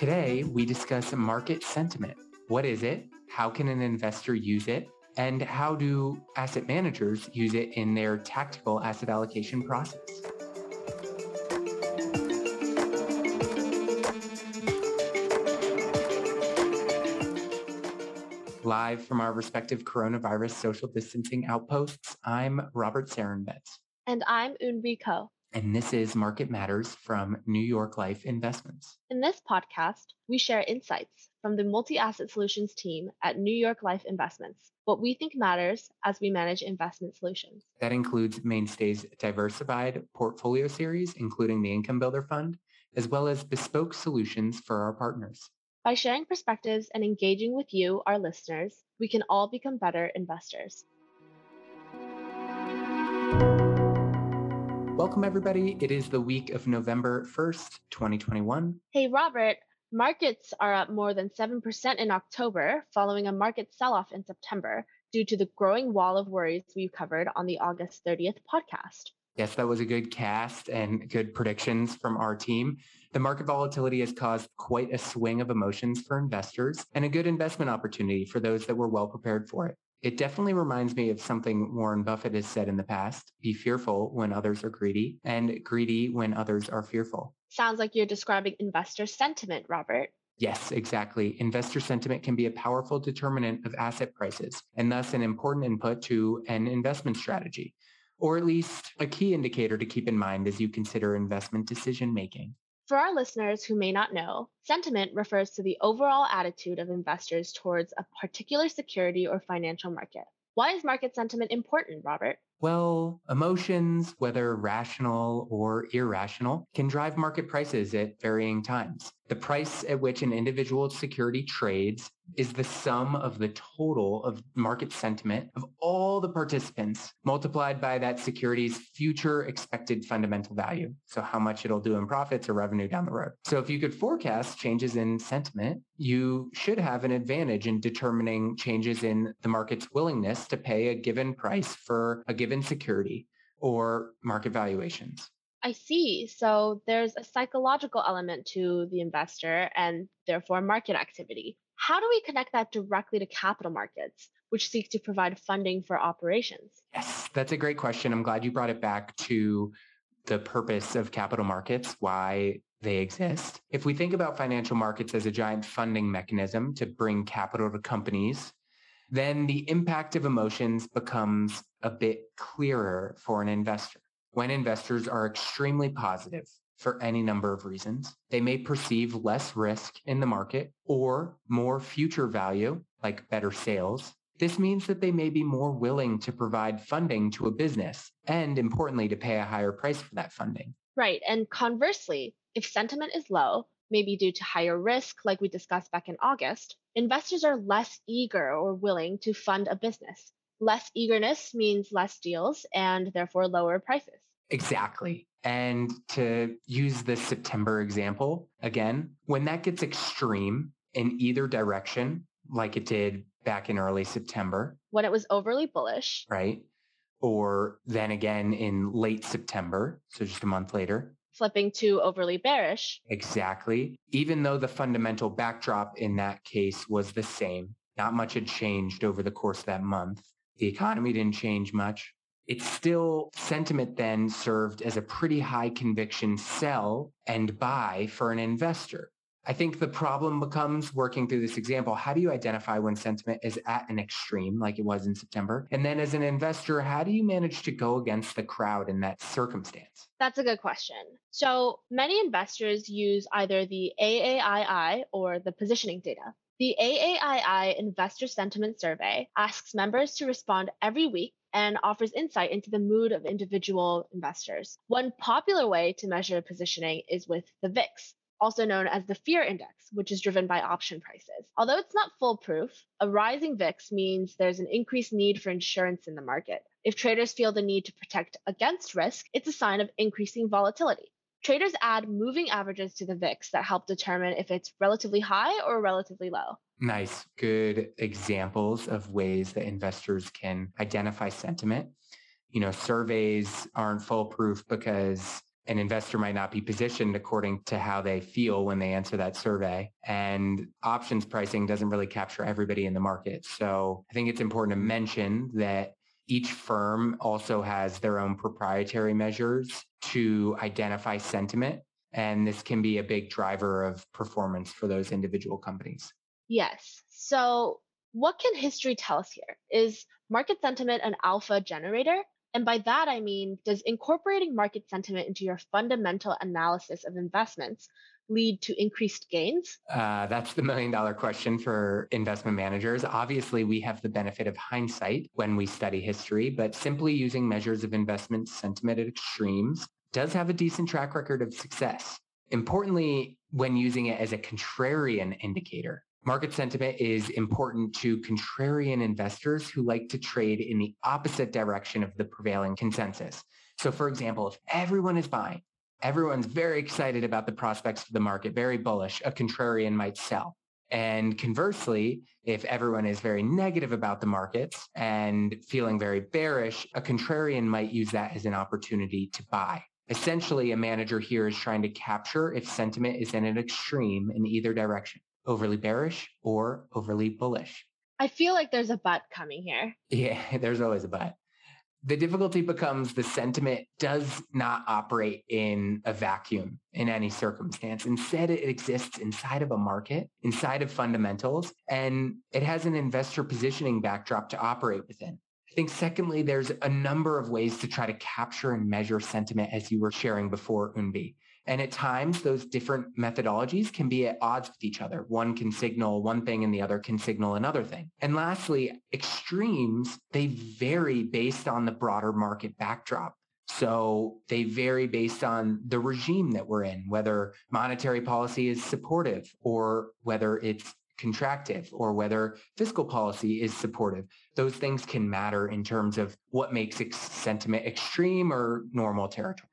Today, we discuss market sentiment. What is it? How can an investor use it? And how do asset managers use it in their tactical asset allocation process? Live from our respective coronavirus social distancing outposts, I'm Robert Sarenbetz. And I'm Eunbi Ko and this is Market Matters from New York Life Investments. In this podcast, we share insights from the multi asset solutions team at New York Life Investments, what we think matters as we manage investment solutions. That includes Mainstay's diversified portfolio series, including the Income Builder Fund, as well as bespoke solutions for our partners. By sharing perspectives and engaging with you, our listeners, we can all become better investors. Welcome, everybody. It is the week of November 1st, 2021. Hey, Robert. Markets are up more than 7% in October following a market sell off in September due to the growing wall of worries we've covered on the August 30th podcast. Yes, that was a good cast and good predictions from our team. The market volatility has caused quite a swing of emotions for investors and a good investment opportunity for those that were well prepared for it. It definitely reminds me of something Warren Buffett has said in the past be fearful when others are greedy, and greedy when others are fearful. Sounds like you're describing investor sentiment, Robert. Yes, exactly. Investor sentiment can be a powerful determinant of asset prices and thus an important input to an investment strategy, or at least a key indicator to keep in mind as you consider investment decision making. For our listeners who may not know, sentiment refers to the overall attitude of investors towards a particular security or financial market. Why is market sentiment important, Robert? Well, emotions, whether rational or irrational, can drive market prices at varying times. The price at which an individual security trades is the sum of the total of market sentiment of all the participants multiplied by that security's future expected fundamental value. So how much it'll do in profits or revenue down the road. So if you could forecast changes in sentiment, you should have an advantage in determining changes in the market's willingness to pay a given price for a given security or market valuations. I see. So there's a psychological element to the investor and therefore market activity. How do we connect that directly to capital markets, which seek to provide funding for operations? Yes, that's a great question. I'm glad you brought it back to the purpose of capital markets, why they exist. If we think about financial markets as a giant funding mechanism to bring capital to companies, then the impact of emotions becomes a bit clearer for an investor. When investors are extremely positive, for any number of reasons. They may perceive less risk in the market or more future value, like better sales. This means that they may be more willing to provide funding to a business and importantly, to pay a higher price for that funding. Right. And conversely, if sentiment is low, maybe due to higher risk, like we discussed back in August, investors are less eager or willing to fund a business. Less eagerness means less deals and therefore lower prices. Exactly. And to use the September example again, when that gets extreme in either direction, like it did back in early September, when it was overly bullish, right? Or then again in late September, so just a month later, flipping to overly bearish. Exactly. Even though the fundamental backdrop in that case was the same, not much had changed over the course of that month. The economy didn't change much it's still sentiment then served as a pretty high conviction sell and buy for an investor. I think the problem becomes working through this example. How do you identify when sentiment is at an extreme like it was in September? And then as an investor, how do you manage to go against the crowd in that circumstance? That's a good question. So many investors use either the AAII or the positioning data. The AAII Investor Sentiment Survey asks members to respond every week and offers insight into the mood of individual investors. One popular way to measure positioning is with the VIX, also known as the fear index, which is driven by option prices. Although it's not foolproof, a rising VIX means there's an increased need for insurance in the market. If traders feel the need to protect against risk, it's a sign of increasing volatility. Traders add moving averages to the VIX that help determine if it's relatively high or relatively low. Nice. Good examples of ways that investors can identify sentiment. You know, surveys aren't foolproof because an investor might not be positioned according to how they feel when they answer that survey. And options pricing doesn't really capture everybody in the market. So I think it's important to mention that each firm also has their own proprietary measures to identify sentiment. And this can be a big driver of performance for those individual companies. Yes. So what can history tell us here? Is market sentiment an alpha generator? And by that, I mean, does incorporating market sentiment into your fundamental analysis of investments lead to increased gains? Uh, that's the million dollar question for investment managers. Obviously, we have the benefit of hindsight when we study history, but simply using measures of investment sentiment at extremes does have a decent track record of success. Importantly, when using it as a contrarian indicator, Market sentiment is important to contrarian investors who like to trade in the opposite direction of the prevailing consensus. So for example, if everyone is buying, everyone's very excited about the prospects for the market, very bullish, a contrarian might sell. And conversely, if everyone is very negative about the markets and feeling very bearish, a contrarian might use that as an opportunity to buy. Essentially, a manager here is trying to capture if sentiment is in an extreme in either direction overly bearish or overly bullish. I feel like there's a but coming here. Yeah, there's always a but. The difficulty becomes the sentiment does not operate in a vacuum in any circumstance. Instead, it exists inside of a market, inside of fundamentals, and it has an investor positioning backdrop to operate within. I think secondly, there's a number of ways to try to capture and measure sentiment as you were sharing before, Eunbi. And at times, those different methodologies can be at odds with each other. One can signal one thing and the other can signal another thing. And lastly, extremes, they vary based on the broader market backdrop. So they vary based on the regime that we're in, whether monetary policy is supportive or whether it's contractive or whether fiscal policy is supportive. Those things can matter in terms of what makes ex- sentiment extreme or normal territory.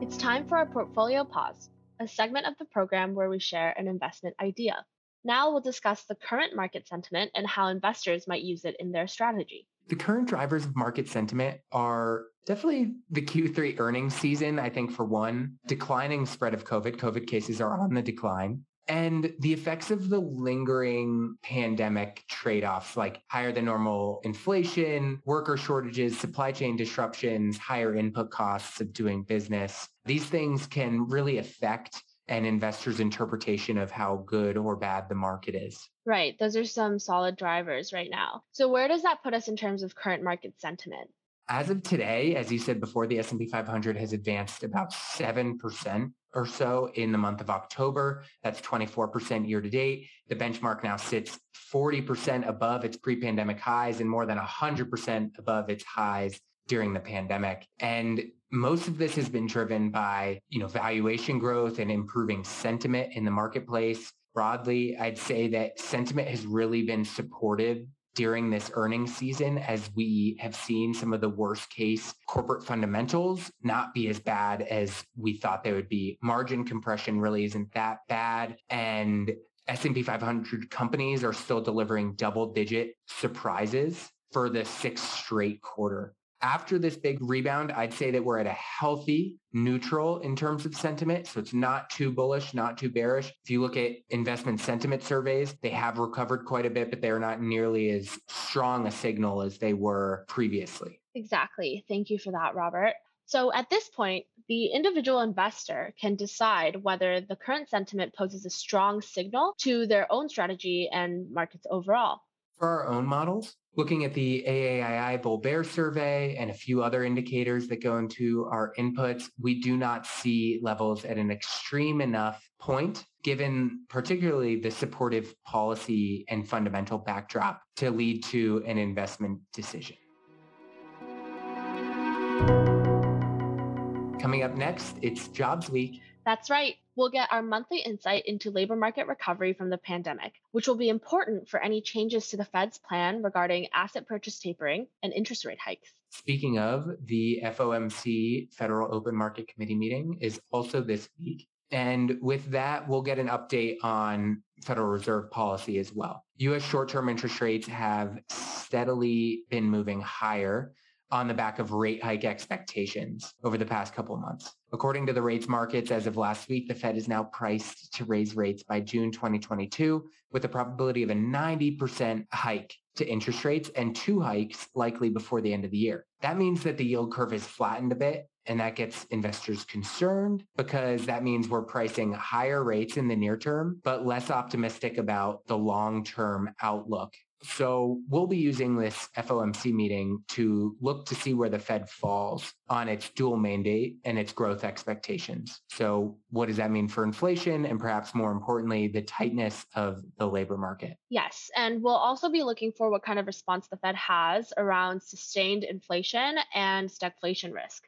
It's time for our portfolio pause, a segment of the program where we share an investment idea. Now we'll discuss the current market sentiment and how investors might use it in their strategy. The current drivers of market sentiment are definitely the Q3 earnings season. I think for one, declining spread of COVID. COVID cases are on the decline and the effects of the lingering pandemic trade-offs like higher than normal inflation, worker shortages, supply chain disruptions, higher input costs of doing business. These things can really affect an investor's interpretation of how good or bad the market is. Right. Those are some solid drivers right now. So where does that put us in terms of current market sentiment? As of today, as you said before, the S&P 500 has advanced about 7% or so in the month of October. That's 24% year to date. The benchmark now sits 40% above its pre-pandemic highs and more than 100% above its highs during the pandemic. And most of this has been driven by, you know, valuation growth and improving sentiment in the marketplace. Broadly, I'd say that sentiment has really been supported during this earnings season as we have seen some of the worst case corporate fundamentals not be as bad as we thought they would be. Margin compression really isn't that bad. And S&P 500 companies are still delivering double digit surprises for the sixth straight quarter after this big rebound, I'd say that we're at a healthy neutral in terms of sentiment. So it's not too bullish, not too bearish. If you look at investment sentiment surveys, they have recovered quite a bit, but they're not nearly as strong a signal as they were previously. Exactly. Thank you for that, Robert. So at this point, the individual investor can decide whether the current sentiment poses a strong signal to their own strategy and markets overall. For our own models, looking at the AAII Bull Bear survey and a few other indicators that go into our inputs, we do not see levels at an extreme enough point, given particularly the supportive policy and fundamental backdrop to lead to an investment decision. Coming up next, it's Jobs Week. That's right. We'll get our monthly insight into labor market recovery from the pandemic, which will be important for any changes to the Fed's plan regarding asset purchase tapering and interest rate hikes. Speaking of, the FOMC Federal Open Market Committee meeting is also this week. And with that, we'll get an update on Federal Reserve policy as well. US short term interest rates have steadily been moving higher on the back of rate hike expectations over the past couple of months. According to the rates markets, as of last week, the Fed is now priced to raise rates by June 2022 with a probability of a 90% hike to interest rates and two hikes likely before the end of the year. That means that the yield curve is flattened a bit and that gets investors concerned because that means we're pricing higher rates in the near term, but less optimistic about the long term outlook so we'll be using this FOMC meeting to look to see where the Fed falls on its dual mandate and its growth expectations. So what does that mean for inflation and perhaps more importantly, the tightness of the labor market? Yes. And we'll also be looking for what kind of response the Fed has around sustained inflation and stagflation risk.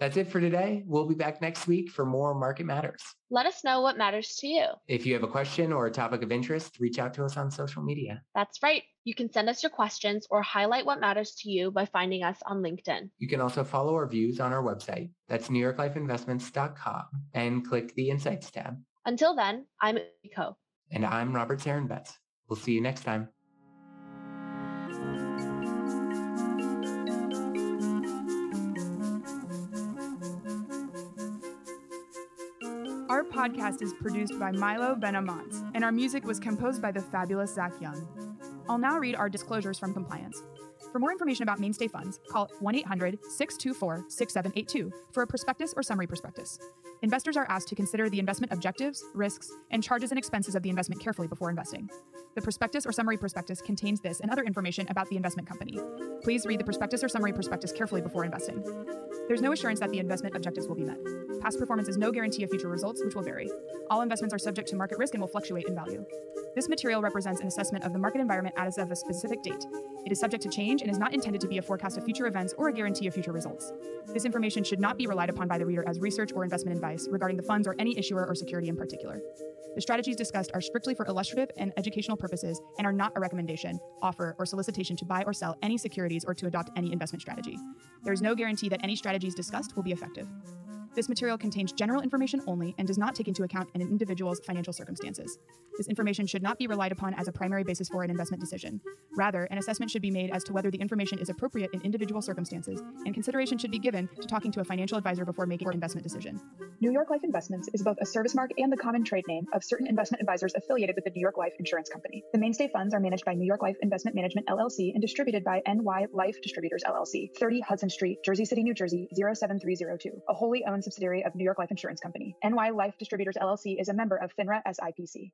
That's it for today. We'll be back next week for more Market Matters. Let us know what matters to you. If you have a question or a topic of interest, reach out to us on social media. That's right. You can send us your questions or highlight what matters to you by finding us on LinkedIn. You can also follow our views on our website. That's newyorklifeinvestments.com and click the Insights tab. Until then, I'm Iko. And I'm Robert Sarenbetz. We'll see you next time. Our podcast is produced by Milo Benamont, and our music was composed by the fabulous Zach Young. I'll now read our disclosures from compliance. For more information about mainstay funds, call 1 800 624 6782 for a prospectus or summary prospectus. Investors are asked to consider the investment objectives, risks, and charges and expenses of the investment carefully before investing. The prospectus or summary prospectus contains this and other information about the investment company. Please read the prospectus or summary prospectus carefully before investing. There's no assurance that the investment objectives will be met. Past performance is no guarantee of future results, which will vary. All investments are subject to market risk and will fluctuate in value. This material represents an assessment of the market environment as of a specific date. It is subject to change and is not intended to be a forecast of future events or a guarantee of future results. This information should not be relied upon by the reader as research or investment advice regarding the funds or any issuer or security in particular. The strategies discussed are strictly for illustrative and educational purposes and are not a recommendation, offer, or solicitation to buy or sell any securities or to adopt any investment strategy. There is no guarantee that any strategies discussed will be effective. This material contains general information only and does not take into account an individual's financial circumstances. This information should not be relied upon as a primary basis for an investment decision. Rather, an assessment should be made as to whether the information is appropriate in individual circumstances, and consideration should be given to talking to a financial advisor before making an investment decision. New York Life Investments is both a service mark and the common trade name of certain investment advisors affiliated with the New York Life Insurance Company. The mainstay funds are managed by New York Life Investment Management LLC and distributed by NY Life Distributors LLC, 30 Hudson Street, Jersey City, New Jersey 07302, a wholly owned subsidiary of New York Life Insurance Company. NY Life Distributors LLC is a member of FINRA SIPC.